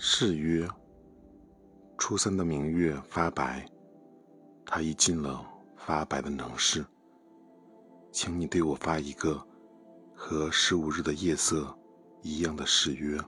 誓约。初三的明月发白，他已尽了发白的能事。请你对我发一个和十五日的夜色一样的誓约。